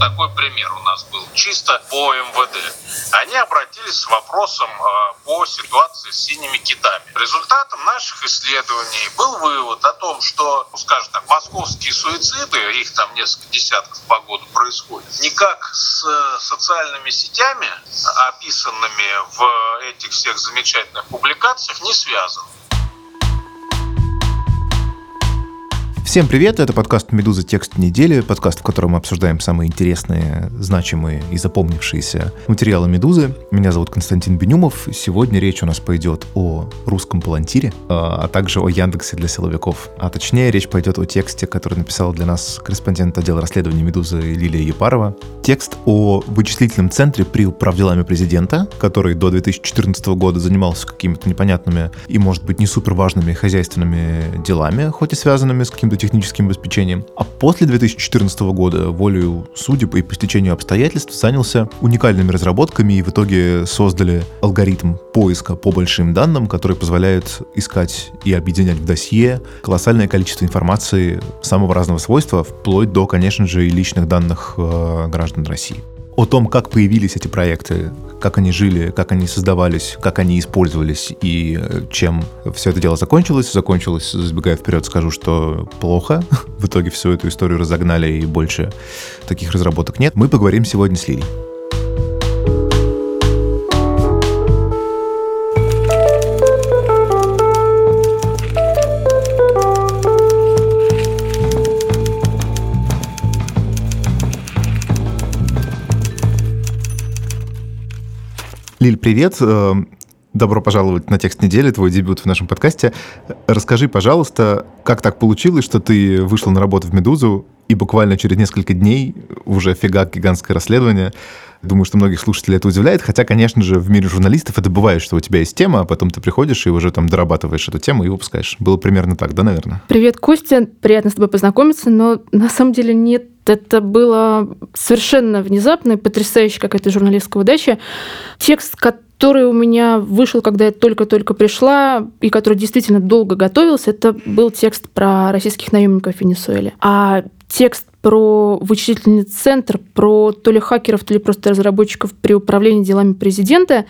такой пример у нас был, чисто по МВД. Они обратились с вопросом э, по ситуации с синими китами. Результатом наших исследований был вывод о том, что, ну, скажем так, московские суициды, их там несколько десятков по году происходит, никак с социальными сетями, описанными в этих всех замечательных публикациях, не связаны. Всем привет, это подкаст «Медуза. Текст недели», подкаст, в котором мы обсуждаем самые интересные, значимые и запомнившиеся материалы «Медузы». Меня зовут Константин Бенюмов. Сегодня речь у нас пойдет о русском палантире, а, а также о Яндексе для силовиков. А точнее, речь пойдет о тексте, который написал для нас корреспондент отдела расследований «Медузы» Лилия Епарова. Текст о вычислительном центре при управделами президента, который до 2014 года занимался какими-то непонятными и, может быть, не супер важными хозяйственными делами, хоть и связанными с каким-то техническим обеспечением. А после 2014 года волею судеб и по стечению обстоятельств занялся уникальными разработками и в итоге создали алгоритм поиска по большим данным, который позволяет искать и объединять в досье колоссальное количество информации самого разного свойства, вплоть до, конечно же, и личных данных э, граждан России о том, как появились эти проекты, как они жили, как они создавались, как они использовались и э, чем все это дело закончилось. Закончилось, забегая вперед, скажу, что плохо. В итоге всю эту историю разогнали и больше таких разработок нет. Мы поговорим сегодня с Лилией. Лиль, привет. Э, добро пожаловать на текст недели, твой дебют в нашем подкасте. Расскажи, пожалуйста, как так получилось, что ты вышла на работу в «Медузу», и буквально через несколько дней уже фигак гигантское расследование. Думаю, что многих слушателей это удивляет, хотя, конечно же, в мире журналистов это бывает, что у тебя есть тема, а потом ты приходишь и уже там дорабатываешь эту тему и выпускаешь. Было примерно так, да, наверное? Привет, Костя, приятно с тобой познакомиться, но на самом деле нет это было совершенно внезапно, потрясающая какая-то журналистская удача. Текст, который у меня вышел, когда я только-только пришла, и который действительно долго готовился, это был текст про российских наемников в Венесуэле. А текст про вычислительный центр, про то ли хакеров, то ли просто разработчиков при управлении делами президента,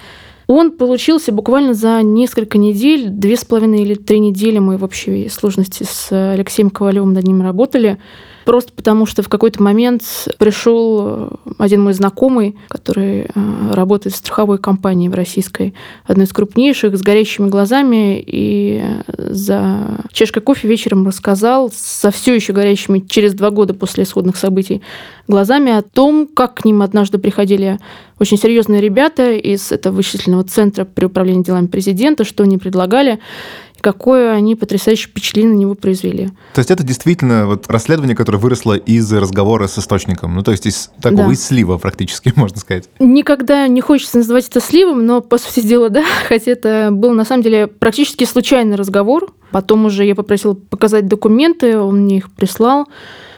он получился буквально за несколько недель, две с половиной или три недели мы в общей сложности с Алексеем Ковалевым над ним работали. Просто потому, что в какой-то момент пришел э, один мой знакомый, который э, работает в страховой компании в российской, одной из крупнейших, с горящими глазами, и за чашкой кофе вечером рассказал со все еще горящими через два года после исходных событий глазами о том, как к ним однажды приходили очень серьезные ребята из этого вычислительного центра при управлении делами президента, что они предлагали какое они потрясающее впечатление на него произвели. То есть это действительно вот расследование, которое выросло из разговора с источником, ну то есть из такого да. из слива практически, можно сказать. Никогда не хочется называть это сливом, но по сути дела да, хотя это был на самом деле практически случайный разговор. Потом уже я попросила показать документы, он мне их прислал.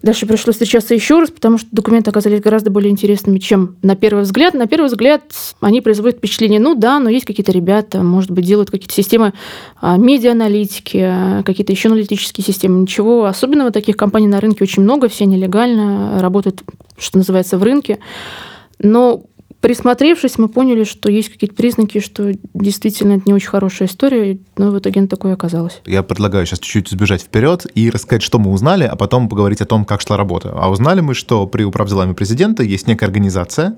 Дальше пришлось встречаться еще раз, потому что документы оказались гораздо более интересными, чем на первый взгляд. На первый взгляд они производят впечатление, ну да, но есть какие-то ребята, может быть, делают какие-то системы а, медиа-аналитики, а, какие-то еще аналитические системы. Ничего особенного, таких компаний на рынке очень много, все нелегально, работают, что называется, в рынке. Но Присмотревшись, мы поняли, что есть какие-то признаки, что действительно это не очень хорошая история, но в итоге она такой оказалась. Я предлагаю сейчас чуть-чуть сбежать вперед и рассказать, что мы узнали, а потом поговорить о том, как шла работа. А узнали мы, что при управделами президента есть некая организация,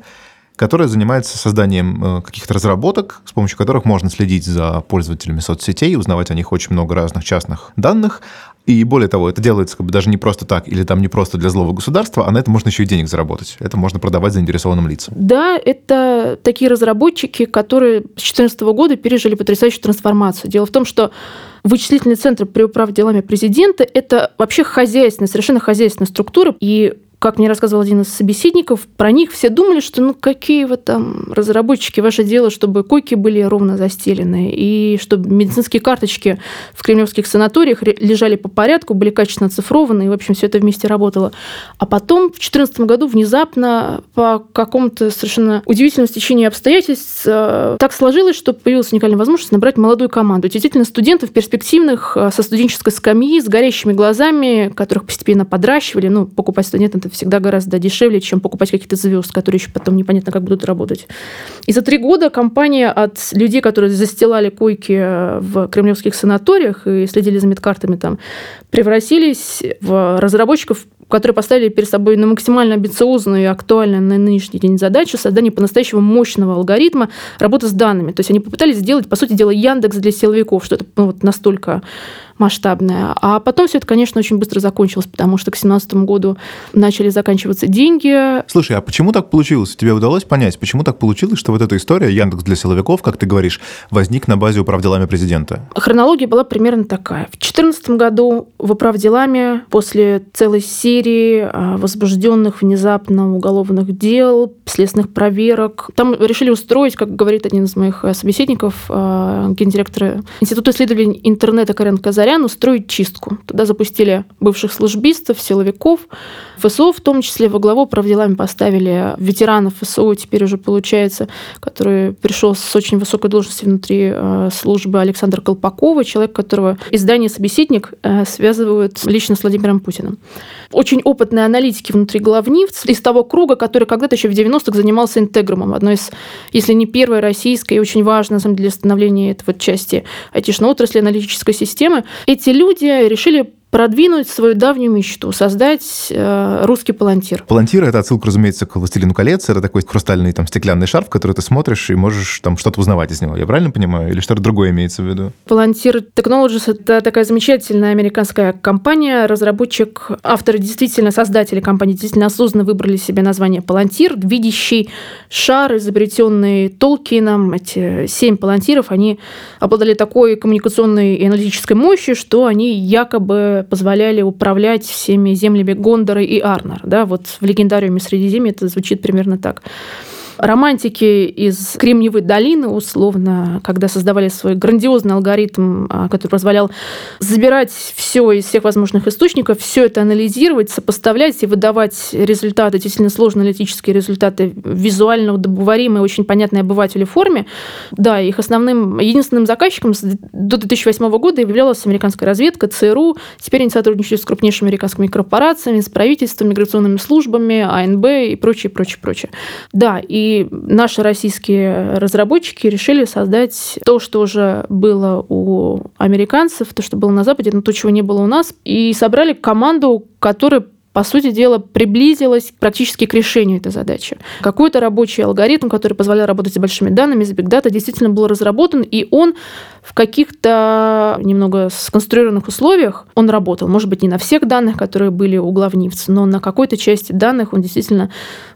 которая занимается созданием э, каких-то разработок, с помощью которых можно следить за пользователями соцсетей, узнавать о них очень много разных частных данных, и более того, это делается как бы даже не просто так, или там не просто для злого государства, а на это можно еще и денег заработать. Это можно продавать заинтересованным лицам. Да, это такие разработчики, которые с 2014 года пережили потрясающую трансформацию. Дело в том, что вычислительный центр при управе делами президента – это вообще хозяйственная, совершенно хозяйственная структура, и как мне рассказывал один из собеседников, про них все думали, что ну какие вы там разработчики, ваше дело, чтобы койки были ровно застелены, и чтобы медицинские карточки в кремлевских санаториях лежали по порядку, были качественно оцифрованы, и, в общем, все это вместе работало. А потом, в 2014 году, внезапно, по какому-то совершенно удивительному стечению обстоятельств, э, так сложилось, что появилась уникальная возможность набрать молодую команду. Действительно, студентов перспективных, э, со студенческой скамьи, с горящими глазами, которых постепенно подращивали. Ну, покупать студентов всегда гораздо дешевле, чем покупать каких-то звезд, которые еще потом непонятно как будут работать. И за три года компания от людей, которые застилали койки в кремлевских санаториях и следили за медкартами там, превратились в разработчиков которые поставили перед собой на максимально амбициозную и актуальную на нынешний день задачу создания по-настоящему мощного алгоритма работы с данными. То есть они попытались сделать, по сути дела, Яндекс для силовиков, что это ну, вот настолько масштабная. А потом все это, конечно, очень быстро закончилось, потому что к 2017 году начали заканчиваться деньги. Слушай, а почему так получилось? Тебе удалось понять, почему так получилось, что вот эта история Яндекс для силовиков, как ты говоришь, возник на базе управделами президента? Хронология была примерно такая. В 2014 году в управделами после целой серии а, возбужденных внезапно уголовных дел, следственных проверок, там решили устроить, как говорит один из моих собеседников, а, гендиректора Института исследований интернета Карен Казарь, Зарян устроить чистку. Туда запустили бывших службистов, силовиков, ФСО, в том числе во главу правделами поставили ветеранов ФСО, теперь уже получается, который пришел с очень высокой должности внутри э, службы Александра Колпакова, человек, которого издание «Собеседник» э, связывают лично с Владимиром Путиным. Очень опытные аналитики внутри главнивц из того круга, который когда-то еще в 90-х занимался интегрумом, одной из, если не первой российской, и очень важной, для становления этой вот части айтишной отрасли аналитической системы, эти люди решили продвинуть свою давнюю мечту, создать э, русский палантир. Палантир — это отсылка, разумеется, к «Властелину колец». Это такой хрустальный там стеклянный шар, в который ты смотришь и можешь там что-то узнавать из него. Я правильно понимаю? Или что-то другое имеется в виду? Палантир Technologies — это такая замечательная американская компания, разработчик, авторы действительно, создатели компании действительно осознанно выбрали себе название Палантир, видящий шар, изобретенный Толкином. Эти семь палантиров, они обладали такой коммуникационной и аналитической мощью, что они якобы позволяли управлять всеми землями Гондора и Арнер. Да, вот в легендариуме Средиземья это звучит примерно так романтики из Кремниевой долины, условно, когда создавали свой грандиозный алгоритм, а, который позволял забирать все из всех возможных источников, все это анализировать, сопоставлять и выдавать результаты, действительно сложные аналитические результаты, визуально удобоваримые, очень понятной обывателю форме. Да, их основным, единственным заказчиком до 2008 года являлась американская разведка, ЦРУ. Теперь они сотрудничают с крупнейшими американскими корпорациями, с правительством, миграционными службами, АНБ и прочее, прочее, прочее. Да, и наши российские разработчики решили создать то, что уже было у американцев, то, что было на Западе, но то, чего не было у нас, и собрали команду, которая по сути дела, приблизилась практически к решению этой задачи. Какой-то рабочий алгоритм, который позволял работать с большими данными, с Data, действительно был разработан, и он в каких-то немного сконструированных условиях он работал. Может быть, не на всех данных, которые были у главнивца, но на какой-то части данных он действительно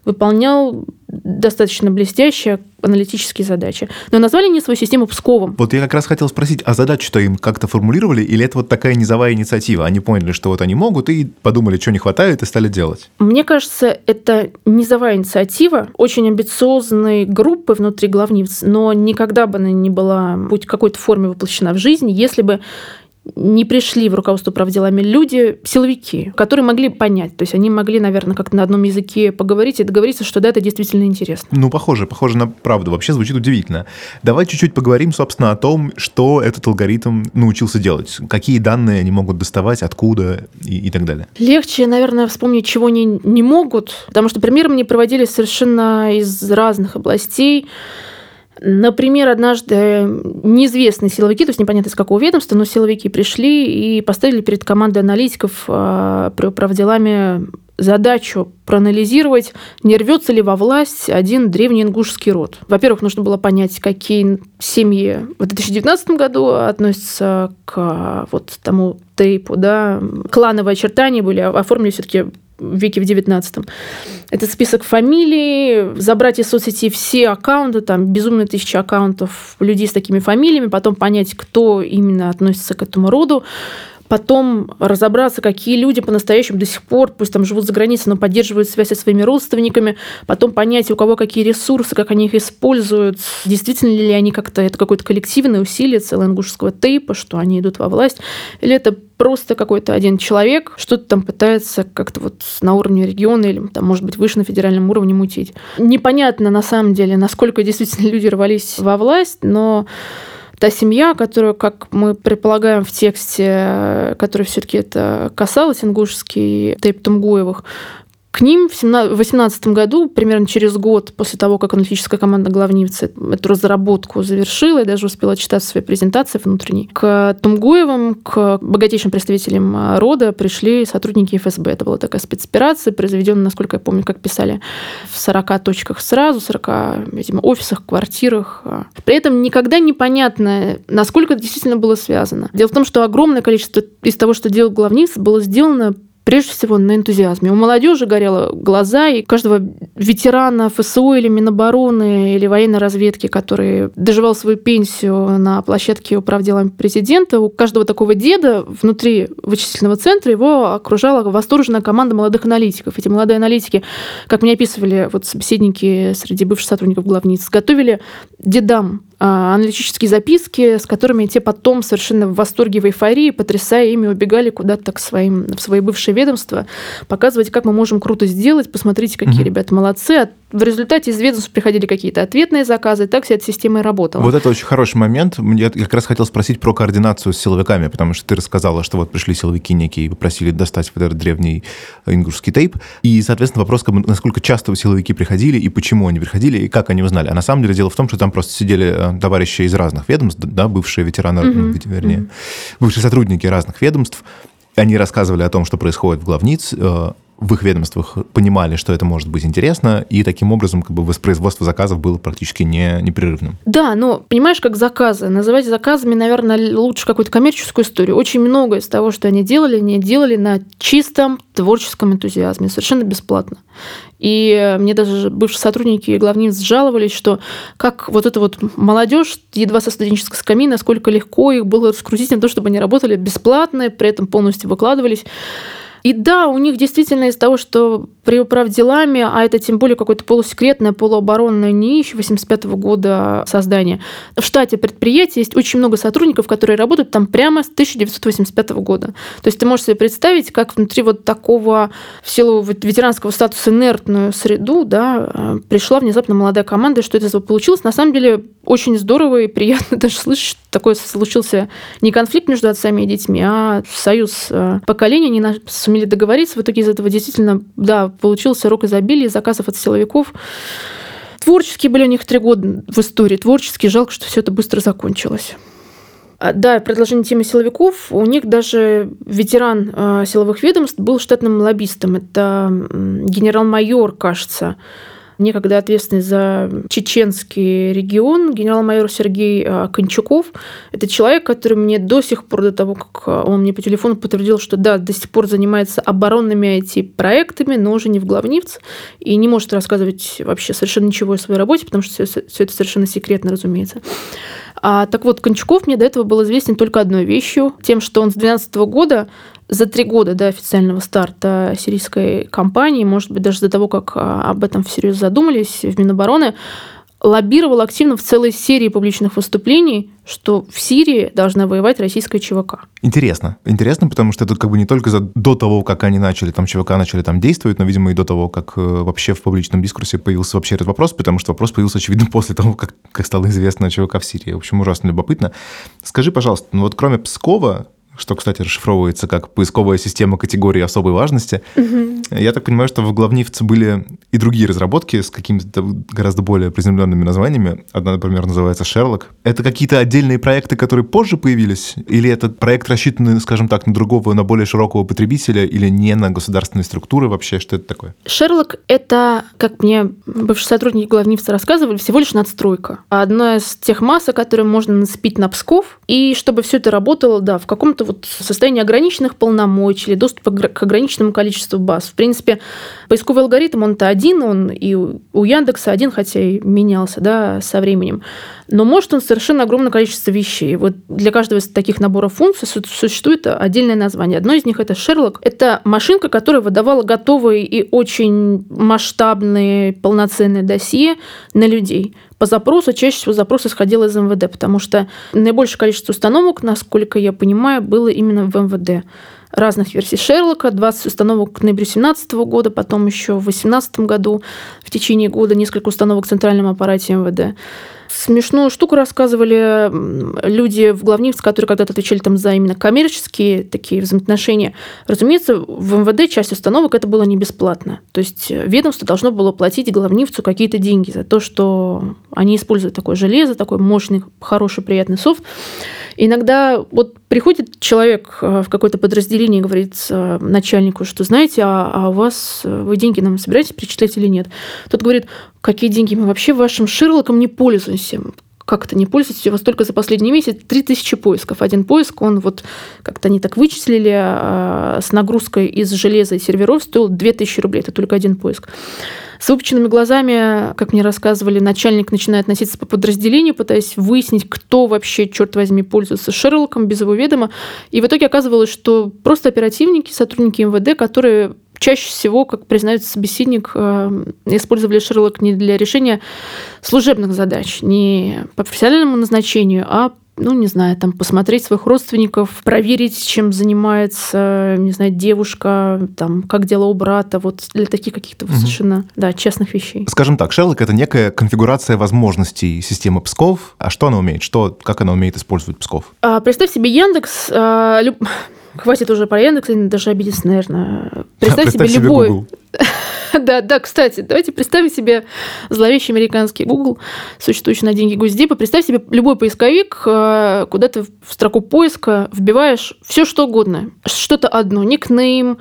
выполнял достаточно блестящие аналитические задачи. Но назвали они свою систему Псковом. Вот я как раз хотел спросить, а задачу-то им как-то формулировали, или это вот такая низовая инициатива? Они поняли, что вот они могут, и подумали, что не хватает, и стали делать? Мне кажется, это низовая инициатива очень амбициозной группы внутри главнивц, но никогда бы она не была хоть какой-то форме воплощена в жизнь, если бы не пришли в руководство правделами люди, силовики, которые могли понять. То есть они могли, наверное, как-то на одном языке поговорить и договориться, что да, это действительно интересно. Ну, похоже, похоже на правду. Вообще звучит удивительно. Давай чуть-чуть поговорим, собственно, о том, что этот алгоритм научился делать. Какие данные они могут доставать, откуда и, и так далее. Легче, наверное, вспомнить, чего они не могут, потому что примеры мне проводились совершенно из разных областей. Например, однажды неизвестные силовики, то есть непонятно из какого ведомства, но силовики пришли и поставили перед командой аналитиков э, при управделами задачу проанализировать, не рвется ли во власть один древний ингушский род. Во-первых, нужно было понять, какие семьи в 2019 году относятся к вот тому тейпу, да, клановые очертания были оформлены все-таки веке в 19 этот список фамилий, забрать из соцсети все аккаунты, там безумные тысячи аккаунтов людей с такими фамилиями, потом понять, кто именно относится к этому роду, потом разобраться, какие люди по-настоящему до сих пор, пусть там живут за границей, но поддерживают связь со своими родственниками, потом понять, у кого какие ресурсы, как они их используют, действительно ли они как-то, это какое-то коллективное усилие целого ингушского тейпа, что они идут во власть, или это просто какой-то один человек что-то там пытается как-то вот на уровне региона или там, может быть, выше на федеральном уровне мутить. Непонятно на самом деле, насколько действительно люди рвались во власть, но та семья, которую, как мы предполагаем в тексте, которая все-таки это касалась ингушский тейп Тумгуевых, К ним в 2018 году, примерно через год после того, как аналитическая команда главнивца эту разработку завершила и даже успела читать свои презентации внутренней, к Тумгуевым, к богатейшим представителям рода пришли сотрудники ФСБ. Это была такая спецоперация, произведенная, насколько я помню, как писали, в 40 точках сразу, 40, видимо, офисах, квартирах. При этом никогда непонятно, насколько это действительно было связано. Дело в том, что огромное количество из того, что делал главница, было сделано прежде всего на энтузиазме. У молодежи горело глаза, и каждого ветерана ФСО или Минобороны или военной разведки, который доживал свою пенсию на площадке управ делами президента, у каждого такого деда внутри вычислительного центра его окружала восторженная команда молодых аналитиков. Эти молодые аналитики, как мне описывали вот собеседники среди бывших сотрудников главниц, готовили дедам аналитические записки, с которыми те потом совершенно в восторге, в эйфории, потрясая ими, убегали куда-то к своим, в свои бывшие ведомства, показывать, как мы можем круто сделать, посмотрите, какие mm-hmm. ребята молодцы. А в результате из ведомств приходили какие-то ответные заказы, так вся эта система и работала. Вот это очень хороший момент. Я как раз хотел спросить про координацию с силовиками, потому что ты рассказала, что вот пришли силовики некие и попросили достать вот этот древний ингушский тейп. И, соответственно, вопрос, как насколько часто силовики приходили и почему они приходили, и как они узнали. А на самом деле дело в том, что там просто сидели э, товарищи из разных ведомств, да, бывшие ветераны, mm-hmm. вернее, бывшие сотрудники разных ведомств. Они рассказывали о том, что происходит в главниц, э, в их ведомствах понимали, что это может быть интересно, и таким образом как бы воспроизводство заказов было практически не, непрерывным. Да, но понимаешь, как заказы. Называть заказами, наверное, лучше какую-то коммерческую историю. Очень многое из того, что они делали, они делали на чистом творческом энтузиазме, совершенно бесплатно. И мне даже бывшие сотрудники и главниц жаловались, что как вот эта вот молодежь, едва со студенческой скамьи, насколько легко их было раскрутить на то, чтобы они работали бесплатно, при этом полностью выкладывались. И да, у них действительно из-за того, что при управделами, а это тем более какое-то полусекретное, полуоборонное НИИ 85 -го года создания, в штате предприятия есть очень много сотрудников, которые работают там прямо с 1985 года. То есть ты можешь себе представить, как внутри вот такого, в силу ветеранского статуса инертную среду, да, пришла внезапно молодая команда, что это получилось. На самом деле очень здорово и приятно даже слышать, что такое случился не конфликт между отцами и детьми, а союз э, поколений. Они сумели договориться. В итоге из этого действительно, да, получился рок изобилия, заказов от силовиков. Творческие были у них три года в истории. Творческие. Жалко, что все это быстро закончилось. А, да, продолжение темы силовиков. У них даже ветеран э, силовых ведомств был штатным лоббистом. Это генерал-майор, кажется, некогда ответственный за чеченский регион, генерал-майор Сергей а, Кончуков. Это человек, который мне до сих пор, до того, как а, он мне по телефону подтвердил, что да, до сих пор занимается оборонными IT-проектами, но уже не в главнивц, и не может рассказывать вообще совершенно ничего о своей работе, потому что все, все это совершенно секретно, разумеется. А, так вот, Кончуков мне до этого был известен только одной вещью, тем, что он с 2012 года за три года до официального старта сирийской кампании, может быть, даже до того, как а, об этом всерьез задумались в Минобороны, лоббировал активно в целой серии публичных выступлений, что в Сирии должна воевать российская ЧВК. Интересно. Интересно, потому что это как бы не только за, до того, как они начали, там ЧВК начали там действовать, но, видимо, и до того, как э, вообще в публичном дискурсе появился вообще этот вопрос, потому что вопрос появился, очевидно, после того, как, как стало известно о ЧВК в Сирии. В общем, ужасно любопытно. Скажи, пожалуйста, ну вот кроме Пскова, что, кстати, расшифровывается как поисковая система категории особой важности. Угу. Я так понимаю, что в главнивце были и другие разработки с какими-то гораздо более приземленными названиями. Одна, например, называется «Шерлок». Это какие-то отдельные проекты, которые позже появились? Или этот проект рассчитан, скажем так, на другого, на более широкого потребителя, или не на государственные структуры вообще? Что это такое? «Шерлок» — это, как мне бывшие сотрудники главнивца рассказывали, всего лишь надстройка. Одна из тех масок, которые можно нацепить на Псков, и чтобы все это работало, да, в каком-то вот состояние ограниченных полномочий или доступа к ограниченному количеству баз. В принципе, поисковый алгоритм, он-то один, он и у Яндекса один, хотя и менялся да, со временем. Но может он совершенно огромное количество вещей. Вот для каждого из таких наборов функций существует отдельное название. Одно из них это Шерлок. Это машинка, которая выдавала готовые и очень масштабные полноценные досье на людей по запросу, чаще всего запрос исходил из МВД, потому что наибольшее количество установок, насколько я понимаю, было именно в МВД. Разных версий Шерлока, 20 установок к ноябрю 2017 года, потом еще в 2018 году в течение года несколько установок в центральном аппарате МВД. Смешную штуку рассказывали люди в главнивце, которые когда-то отвечали там за именно коммерческие такие взаимоотношения. Разумеется, в МВД часть установок это было не бесплатно. То есть ведомство должно было платить главнивцу какие-то деньги за то, что они используют такое железо, такой мощный, хороший, приятный софт. Иногда вот приходит человек э, в какое-то подразделение и говорит э, начальнику, что знаете, а, а у вас э, вы деньги нам собираетесь перечислять или нет? Тот говорит, какие деньги мы вообще вашим Шерлоком не пользуемся как это не пользуетесь, у вас только за последний месяц 3000 поисков. Один поиск, он вот как-то они так вычислили, а, с нагрузкой из железа и серверов стоил 2000 рублей. Это только один поиск. С выпученными глазами, как мне рассказывали, начальник начинает относиться по подразделению, пытаясь выяснить, кто вообще, черт возьми, пользуется Шерлоком без его ведома. И в итоге оказывалось, что просто оперативники, сотрудники МВД, которые чаще всего, как признается собеседник, э, использовали Шерлок не для решения служебных задач, не по профессиональному назначению, а ну, не знаю, там, посмотреть своих родственников, проверить, чем занимается, не знаю, девушка, там, как дела у брата, вот для таких каких-то угу. совершенно, да, честных вещей. Скажем так, Шерлок — это некая конфигурация возможностей системы Псков. А что она умеет? Что, как она умеет использовать Псков? А, представь себе Яндекс, а, люб... Хватит уже про Яндекс, даже обидеться, наверное. Представь, представь себе, любой... Да, да, кстати, давайте представим себе зловещий американский Google, существующий на деньги Госдепа. Представь себе любой поисковик, э, куда ты в строку поиска вбиваешь все что угодно. Что-то одно. Никнейм,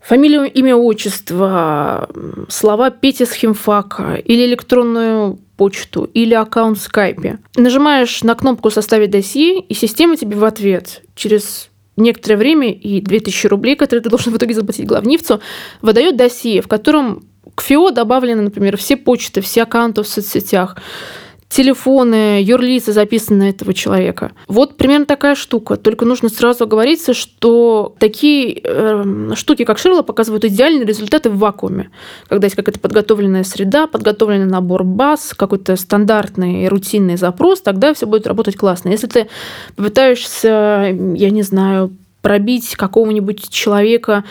фамилию, имя, отчество, слова Петя с химфака или электронную почту или аккаунт в скайпе. Нажимаешь на кнопку «Составить досье», и система тебе в ответ через некоторое время и 2000 рублей, которые ты должен в итоге заплатить главнивцу, выдает досье, в котором к ФИО добавлены, например, все почты, все аккаунты в соцсетях, телефоны, юрлицы записаны этого человека. Вот примерно такая штука. Только нужно сразу оговориться, что такие э, штуки, как Шерла, показывают идеальные результаты в вакууме. Когда есть какая-то подготовленная среда, подготовленный набор баз, какой-то стандартный рутинный запрос, тогда все будет работать классно. Если ты попытаешься, я не знаю, пробить какого-нибудь человека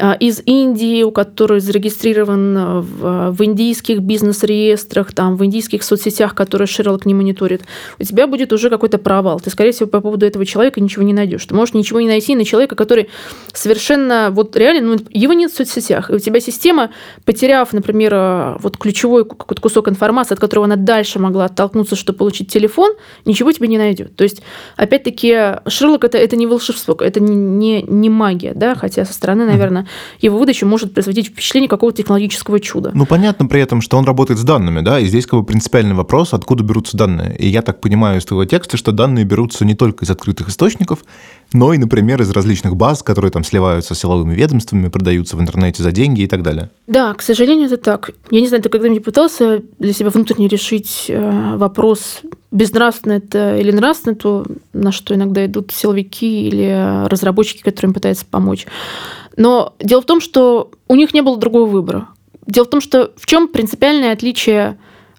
а, из Индии, у которого зарегистрирован в, в индийских бизнес-реестрах, там, в индийских соцсетях, которые Шерлок не мониторит, у тебя будет уже какой-то провал. Ты, скорее всего, по поводу этого человека ничего не найдешь. Ты можешь ничего не найти на человека, который совершенно, вот реально, ну, его нет в соцсетях. И у тебя система, потеряв, например, а, вот ключевой какой-то кусок информации, от которого она дальше могла оттолкнуться, чтобы получить телефон, ничего тебе не найдет. То есть, опять-таки, Шерлок это, это не волшебство, это не не, не магия, да, хотя со стороны, наверное, его выдача может производить впечатление какого-то технологического чуда. Ну, понятно при этом, что он работает с данными, да, и здесь как бы принципиальный вопрос, откуда берутся данные. И я так понимаю из твоего текста, что данные берутся не только из открытых источников, но и, например, из различных баз, которые там сливаются с силовыми ведомствами, продаются в интернете за деньги и так далее. Да, к сожалению, это так. Я не знаю, ты когда-нибудь пытался для себя внутренне решить э, вопрос, безнравственно это или нравственно, то на что иногда идут силовики или разработчики, которые им пытаются помочь. Но дело в том, что у них не было другого выбора. Дело в том, что в чем принципиальное отличие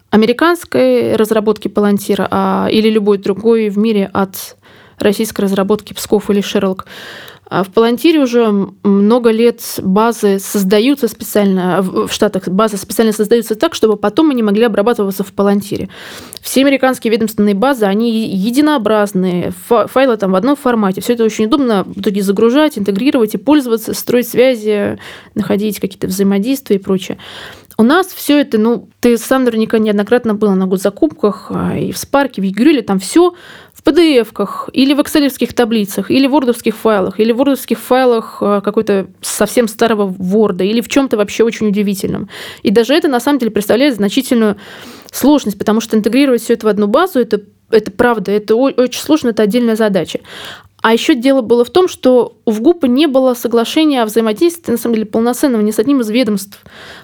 американской разработки Палантира а, или любой другой в мире от российской разработки Псков или Шерлок. А в Палантире уже много лет базы создаются специально, в Штатах базы специально создаются так, чтобы потом они могли обрабатываться в Палантире. Все американские ведомственные базы, они единообразные, файлы там в одном формате. Все это очень удобно в итоге загружать, интегрировать и пользоваться, строить связи, находить какие-то взаимодействия и прочее. У нас все это, ну, ты сам наверняка неоднократно был на госзакупках, а, и в Спарке, в Югриле, там все PDF-ках, или в экселевских таблицах, или в вордовских файлах, или в вордовских файлах а, какой-то совсем старого Ворда, или в чем-то вообще очень удивительном. И даже это, на самом деле, представляет значительную сложность, потому что интегрировать все это в одну базу, это это правда, это очень сложно, это отдельная задача. А еще дело было в том, что в ГУПа не было соглашения о взаимодействии, на самом деле, полноценного ни с одним из ведомств.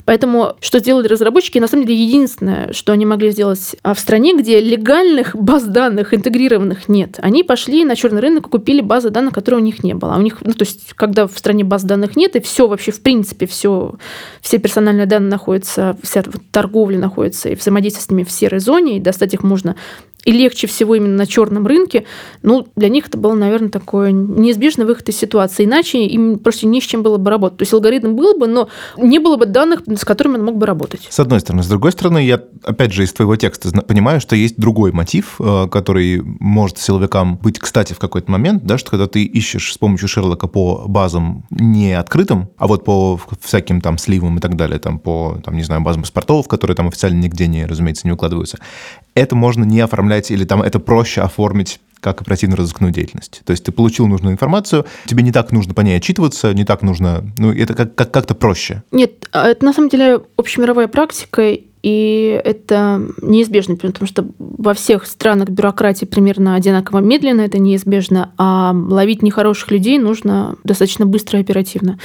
Поэтому что сделали разработчики, на самом деле, единственное, что они могли сделать а в стране, где легальных баз данных интегрированных нет. Они пошли на черный рынок и купили базы данных, которые у них не было. А у них, ну, то есть, когда в стране баз данных нет, и все вообще, в принципе, все, все персональные данные находятся, вся торговля находится, и взаимодействие с ними в серой зоне, и достать их можно и легче всего именно на черном рынке, ну, для них это было, наверное, такой неизбежный выход из ситуации. Иначе им просто не с чем было бы работать. То есть алгоритм был бы, но не было бы данных, с которыми он мог бы работать. С одной стороны. С другой стороны, я, опять же, из твоего текста понимаю, что есть другой мотив, э, который может силовикам быть, кстати, в какой-то момент, да, что когда ты ищешь с помощью Шерлока по базам не открытым, а вот по всяким там сливам и так далее, там по, там, не знаю, базам паспортов, которые там официально нигде не, разумеется, не укладываются, это можно не оформлять или там это проще оформить как оперативно-розыскную деятельность. То есть ты получил нужную информацию, тебе не так нужно по ней отчитываться, не так нужно, ну, это как- как- как-то проще. Нет, а это на самом деле общемировая практика, и это неизбежно, потому что во всех странах бюрократия примерно одинаково медленно, это неизбежно, а ловить нехороших людей нужно достаточно быстро и оперативно.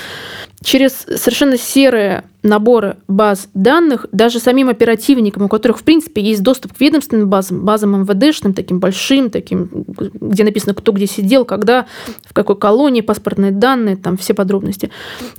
Через совершенно серые наборы баз данных, даже самим оперативникам, у которых, в принципе, есть доступ к ведомственным базам, базам МВДшным, таким большим, таким, где написано, кто где сидел, когда, в какой колонии, паспортные данные, там все подробности.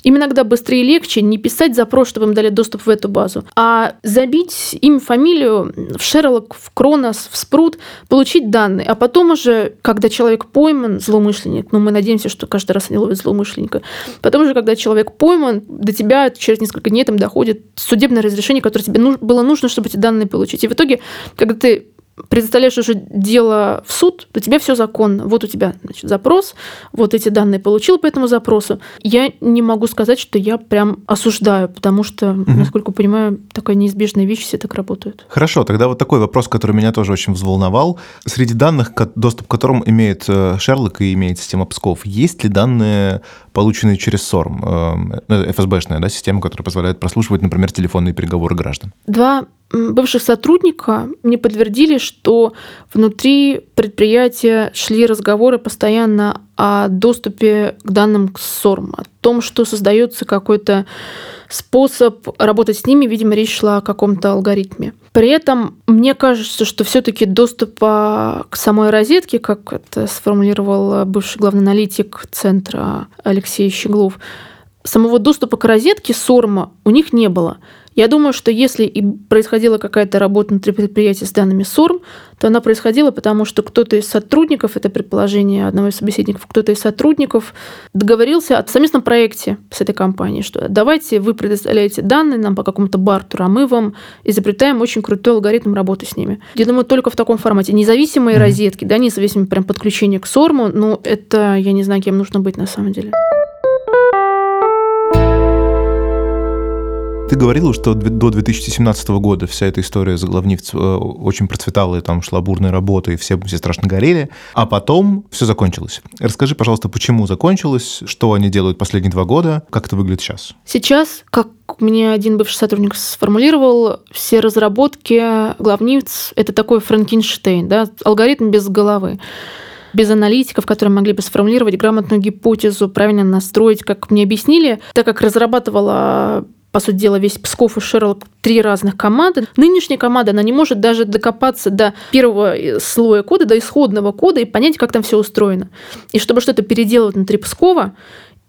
Им иногда быстрее и легче не писать запрос, чтобы им дали доступ в эту базу, а забить имя, фамилию в Шерлок, в Кронос, в Спрут, получить данные, а потом уже, когда человек пойман, злоумышленник, ну мы надеемся, что каждый раз они ловят злоумышленника, потом уже, когда человек пойман, до тебя через несколько дней там доходит судебное разрешение, которое тебе было нужно, чтобы эти данные получить. И в итоге, когда ты предоставляешь уже дело в суд, то тебе все законно. Вот у тебя значит, запрос, вот эти данные получил по этому запросу. Я не могу сказать, что я прям осуждаю, потому что, угу. насколько понимаю, такая неизбежная вещь, все так работают. Хорошо, тогда вот такой вопрос, который меня тоже очень взволновал. Среди данных, доступ к которым имеет э, Шерлок и имеет система Псков, есть ли данные, полученные через СОРМ, э, ФСБшная да, система, которая позволяет прослушивать, например, телефонные переговоры граждан? Два бывших сотрудника мне подтвердили, что внутри предприятия шли разговоры постоянно о доступе к данным к СОРМ, о том, что создается какой-то способ работать с ними, видимо, речь шла о каком-то алгоритме. При этом мне кажется, что все-таки доступа к самой розетке, как это сформулировал бывший главный аналитик центра Алексей Щеглов, самого доступа к розетке СОРМа у них не было. Я думаю, что если и происходила какая-то работа внутри предприятия с данными СОРМ, то она происходила потому, что кто-то из сотрудников, это предположение одного из собеседников, кто-то из сотрудников договорился о совместном проекте с этой компанией, что давайте вы предоставляете данные нам по какому-то бартеру, а мы вам изобретаем очень крутой алгоритм работы с ними. Я думаю, только в таком формате. Независимые mm-hmm. розетки, да, независимые прям подключение к СОРМу, ну, это, я не знаю, кем нужно быть на самом деле. Ты говорила, что до 2017 года вся эта история заглавнивц э, очень процветала, и там шла бурная работа, и все, все страшно горели, а потом все закончилось. Расскажи, пожалуйста, почему закончилось, что они делают последние два года, как это выглядит сейчас? Сейчас, как мне один бывший сотрудник сформулировал, все разработки главнивц — это такой Франкенштейн, да, алгоритм без головы без аналитиков, которые могли бы сформулировать грамотную гипотезу, правильно настроить, как мне объяснили, так как разрабатывала по сути дела, весь Псков и Шерлок три разных команды. Нынешняя команда, она не может даже докопаться до первого э, слоя кода, до исходного кода и понять, как там все устроено. И чтобы что-то переделывать внутри Пскова,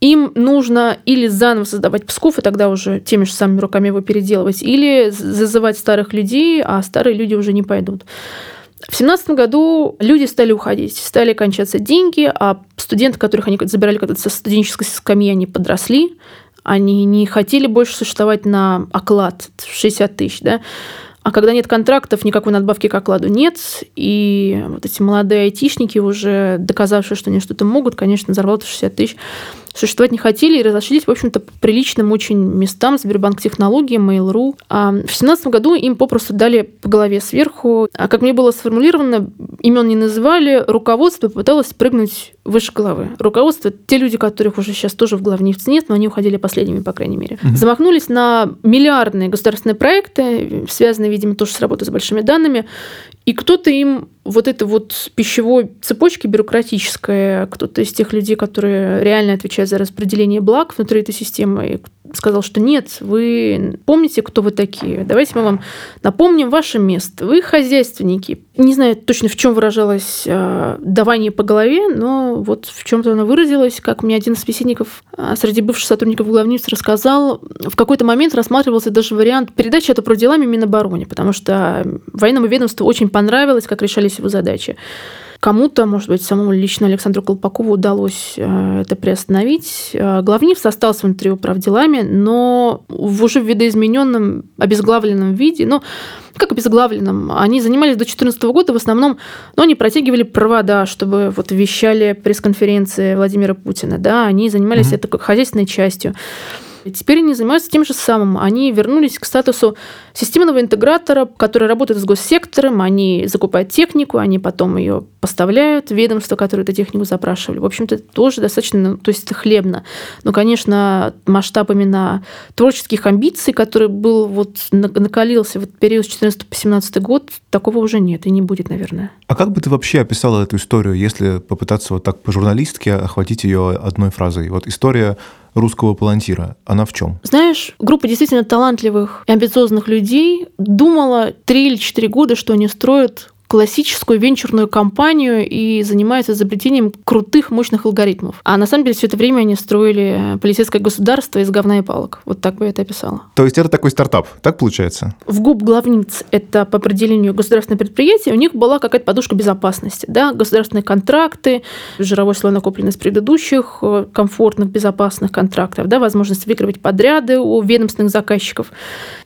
им нужно или заново создавать Псков, и тогда уже теми же самыми руками его переделывать, или зазывать старых людей, а старые люди уже не пойдут. В семнадцатом году люди стали уходить, стали кончаться деньги, а студенты, которых они забирали когда-то со студенческой скамьи, они подросли, они не хотели больше существовать на оклад 60 тысяч, да, а когда нет контрактов, никакой надбавки к окладу нет, и вот эти молодые айтишники, уже доказавшие, что они что-то могут, конечно, зарплату 60 тысяч существовать не хотели и разошлись, в общем-то, по приличным очень местам, Сбербанк Технологии, Mail.ru. А в 2017 году им попросту дали по голове сверху. А как мне было сформулировано, имен не называли, руководство попыталось прыгнуть выше головы. Руководство, те люди, которых уже сейчас тоже в главнивце нет, но они уходили последними, по крайней мере. Угу. Замахнулись на миллиардные государственные проекты, связанные, видимо, тоже с работой с большими данными, и кто-то им вот это вот пищевой цепочки бюрократической, кто-то из тех людей, которые реально отвечают за распределение благ внутри этой системы, сказал, что нет, вы помните, кто вы такие. Давайте мы вам напомним ваше место. Вы хозяйственники. Не знаю точно, в чем выражалось э, давание по голове, но вот в чем-то оно выразилось. Как мне один из собеседников э, среди бывших сотрудников главницы рассказал, в какой-то момент рассматривался даже вариант передачи это про делами Минобороне, потому что военному ведомству очень понравилось, как решались сложились его задачи. Кому-то, может быть, самому лично Александру Колпакову удалось э, это приостановить. Э, Главнив остался внутри управ делами, но в уже в видоизмененном, обезглавленном виде, ну, как обезглавленном, они занимались до 2014 года в основном, но они протягивали провода, чтобы вот вещали пресс-конференции Владимира Путина, да, они занимались mm-hmm. это как хозяйственной частью. И теперь они занимаются тем же самым. Они вернулись к статусу системного интегратора, который работает с госсектором, они закупают технику, они потом ее поставляют в ведомство, которое эту технику запрашивали. В общем-то, это тоже достаточно, ну, то есть это хлебно. Но, конечно, масштаб именно творческих амбиций, который был вот накалился в период с 14 по 17 год, такого уже нет и не будет, наверное. А как бы ты вообще описала эту историю, если попытаться вот так по журналистке охватить ее одной фразой? Вот история русского палантира, она в чем? Знаешь, группа действительно талантливых и амбициозных людей думала три или четыре года, что они строят классическую венчурную компанию и занимаются изобретением крутых, мощных алгоритмов. А на самом деле все это время они строили полицейское государство из говна и палок. Вот так бы я это описала. То есть это такой стартап, так получается? В ГУП главниц это по определению государственное предприятие, у них была какая-то подушка безопасности, да, государственные контракты, жировой слой накопленный с предыдущих э, комфортных, безопасных контрактов, да, возможность выигрывать подряды у ведомственных заказчиков.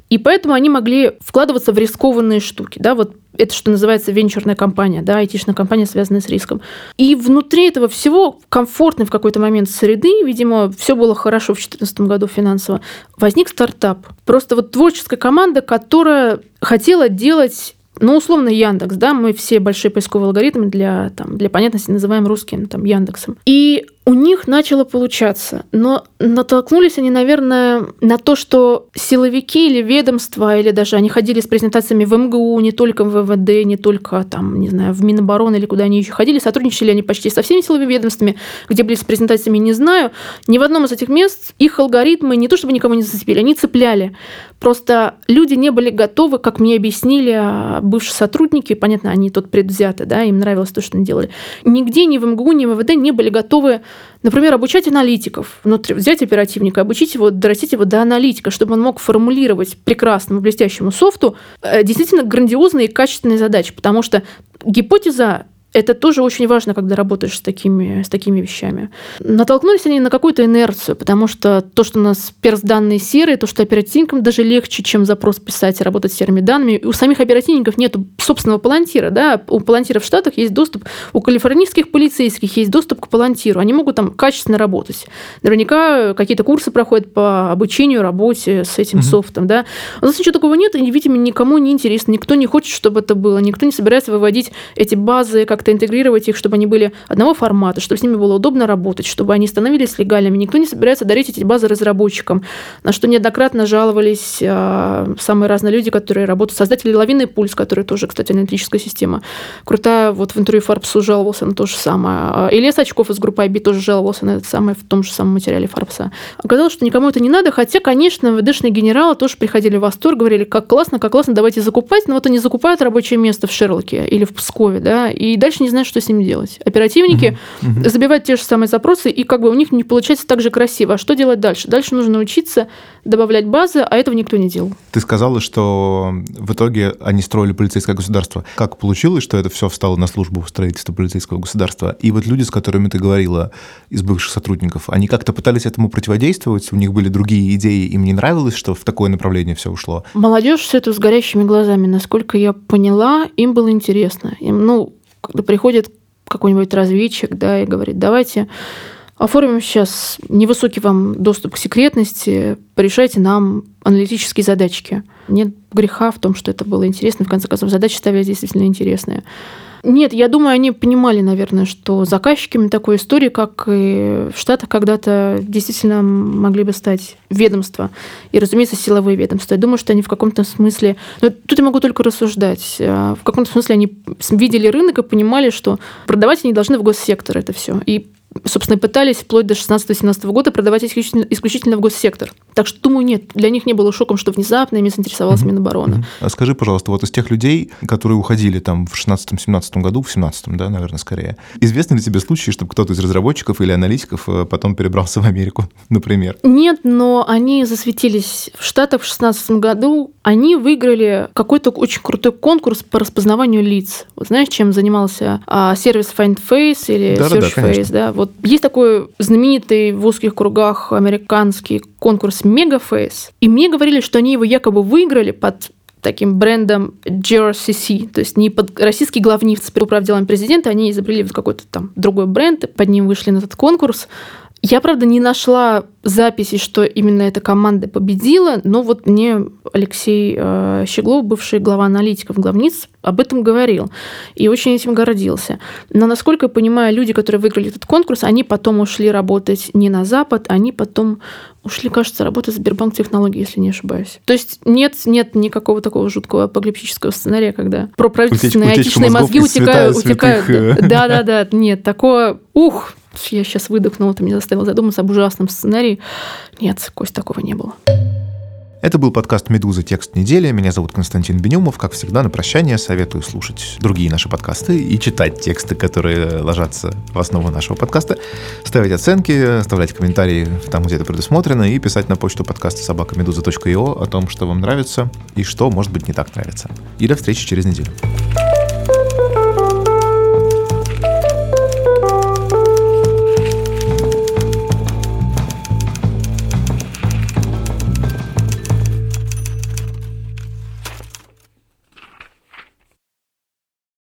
И поэтому они могли вкладываться в рискованные штуки. Да? Вот это, что называется, венчурная компания, да, айтишная компания, связанная с риском. И внутри этого всего, комфортной в какой-то момент среды, видимо, все было хорошо в 2014 году финансово, возник стартап. Просто вот творческая команда, которая хотела делать ну, условно, Яндекс, да, мы все большие поисковые алгоритмы для, там, для понятности называем русским там, Яндексом. И у них начало получаться, но натолкнулись они, наверное, на то, что силовики или ведомства, или даже они ходили с презентациями в МГУ, не только в ВВД, не только там, не знаю, в Минобороны или куда они еще ходили, сотрудничали они почти со всеми силовыми ведомствами, где были с презентациями, не знаю. Ни в одном из этих мест их алгоритмы не то чтобы никому не зацепили, они цепляли. Просто люди не были готовы, как мне объяснили а, бывшие сотрудники, понятно, они тут предвзяты, да, им нравилось то, что они делали. Нигде ни в МГУ, ни в ВВД не были готовы Например, обучать аналитиков, внутри, взять оперативника, обучить его, дорастить его до аналитика, чтобы он мог формулировать прекрасному, блестящему софту э, действительно грандиозные и качественные задачи, потому что гипотеза это тоже очень важно, когда работаешь с такими, с такими вещами. Натолкнулись они на какую-то инерцию, потому что то, что у нас перс-данные серые, то, что оперативникам даже легче, чем запрос писать и работать с серыми данными. У самих оперативников нет собственного палантира. Да? У палантира в Штатах есть доступ, у калифорнийских полицейских есть доступ к палантиру. Они могут там качественно работать. Наверняка какие-то курсы проходят по обучению, работе с этим mm-hmm. софтом. Да? У нас ничего такого нет, и, видимо, никому не интересно. Никто не хочет, чтобы это было. Никто не собирается выводить эти базы как как-то интегрировать их, чтобы они были одного формата, чтобы с ними было удобно работать, чтобы они становились легальными. Никто не собирается дарить эти базы разработчикам, на что неоднократно жаловались э, самые разные люди, которые работают, создатели «Лавины Пульс», который тоже, кстати, аналитическая система. Крутая, вот в интервью Фарбсу жаловался на то же самое. А Илья Сачков из группы IB тоже жаловался на это самое в том же самом материале Фарбса. Оказалось, что никому это не надо, хотя, конечно, ВДшные генералы тоже приходили в восторг, говорили, как классно, как классно, давайте закупать, но вот они закупают рабочее место в Шерлоке или в Пскове, да, и дальше дальше не знают, что с ним делать. Оперативники угу. забивают те же самые запросы, и как бы у них не получается так же красиво. А что делать дальше? Дальше нужно учиться добавлять базы, а этого никто не делал. Ты сказала, что в итоге они строили полицейское государство. Как получилось, что это все встало на службу строительства полицейского государства? И вот люди, с которыми ты говорила, из бывших сотрудников, они как-то пытались этому противодействовать? У них были другие идеи, им не нравилось, что в такое направление все ушло? Молодежь все это с горящими глазами. Насколько я поняла, им было интересно. Им, ну, когда приходит какой-нибудь разведчик, да, и говорит, давайте оформим сейчас невысокий вам доступ к секретности, порешайте нам аналитические задачки. Нет греха в том, что это было интересно. В конце концов, задачи ставили действительно интересные. Нет, я думаю, они понимали, наверное, что заказчиками такой истории, как и в Штатах когда-то, действительно могли бы стать ведомства. И, разумеется, силовые ведомства. Я думаю, что они в каком-то смысле... Но ну, тут я могу только рассуждать. А, в каком-то смысле они видели рынок и понимали, что продавать они должны в госсектор это все. И собственно, пытались вплоть до 16-17 года продавать исключительно, исключительно в госсектор. Так что, думаю, нет, для них не было шоком, что внезапно ими заинтересовался Минобороны. А скажи, пожалуйста, вот из тех людей, которые уходили там в 16-17 году, в 17-м, да, наверное, скорее, известны ли тебе случаи, чтобы кто-то из разработчиков или аналитиков э, потом перебрался в Америку, например? Нет, но они засветились в Штатах в 16 году. Они выиграли какой-то очень крутой конкурс по распознаванию лиц. Вот знаешь, чем занимался а, сервис Find Face или Да-да-да, Search конечно. Face, да? Вот есть такой знаменитый в узких кругах американский конкурс Megaface, и мне говорили, что они его якобы выиграли под таким брендом GRCC, то есть не под российский главнивц по управ делами президента, они изобрели какой-то там другой бренд, под ним вышли на этот конкурс. Я, правда, не нашла записи, что именно эта команда победила, но вот мне Алексей э, Щеглов, бывший глава аналитиков главниц, об этом говорил и очень этим гордился. Но, насколько я понимаю, люди, которые выиграли этот конкурс, они потом ушли работать не на Запад, они потом ушли, кажется, работать в Сбербанк технологии, если не ошибаюсь. То есть нет, нет никакого такого жуткого апокалиптического сценария, когда проправительственные Утечка- утечка айтишные мозги из святая утекают. утекают. святых, э. Да-да-да, нет, такого... Ух, я сейчас выдохнула, ты меня заставил задуматься об ужасном сценарии. Нет, Кость, такого не было. Это был подкаст «Медуза. Текст недели». Меня зовут Константин Бенюмов. Как всегда, на прощание советую слушать другие наши подкасты и читать тексты, которые ложатся в основу нашего подкаста, ставить оценки, оставлять комментарии там, где это предусмотрено, и писать на почту подкаста собакамедуза.io о том, что вам нравится и что, может быть, не так нравится. И до встречи через неделю.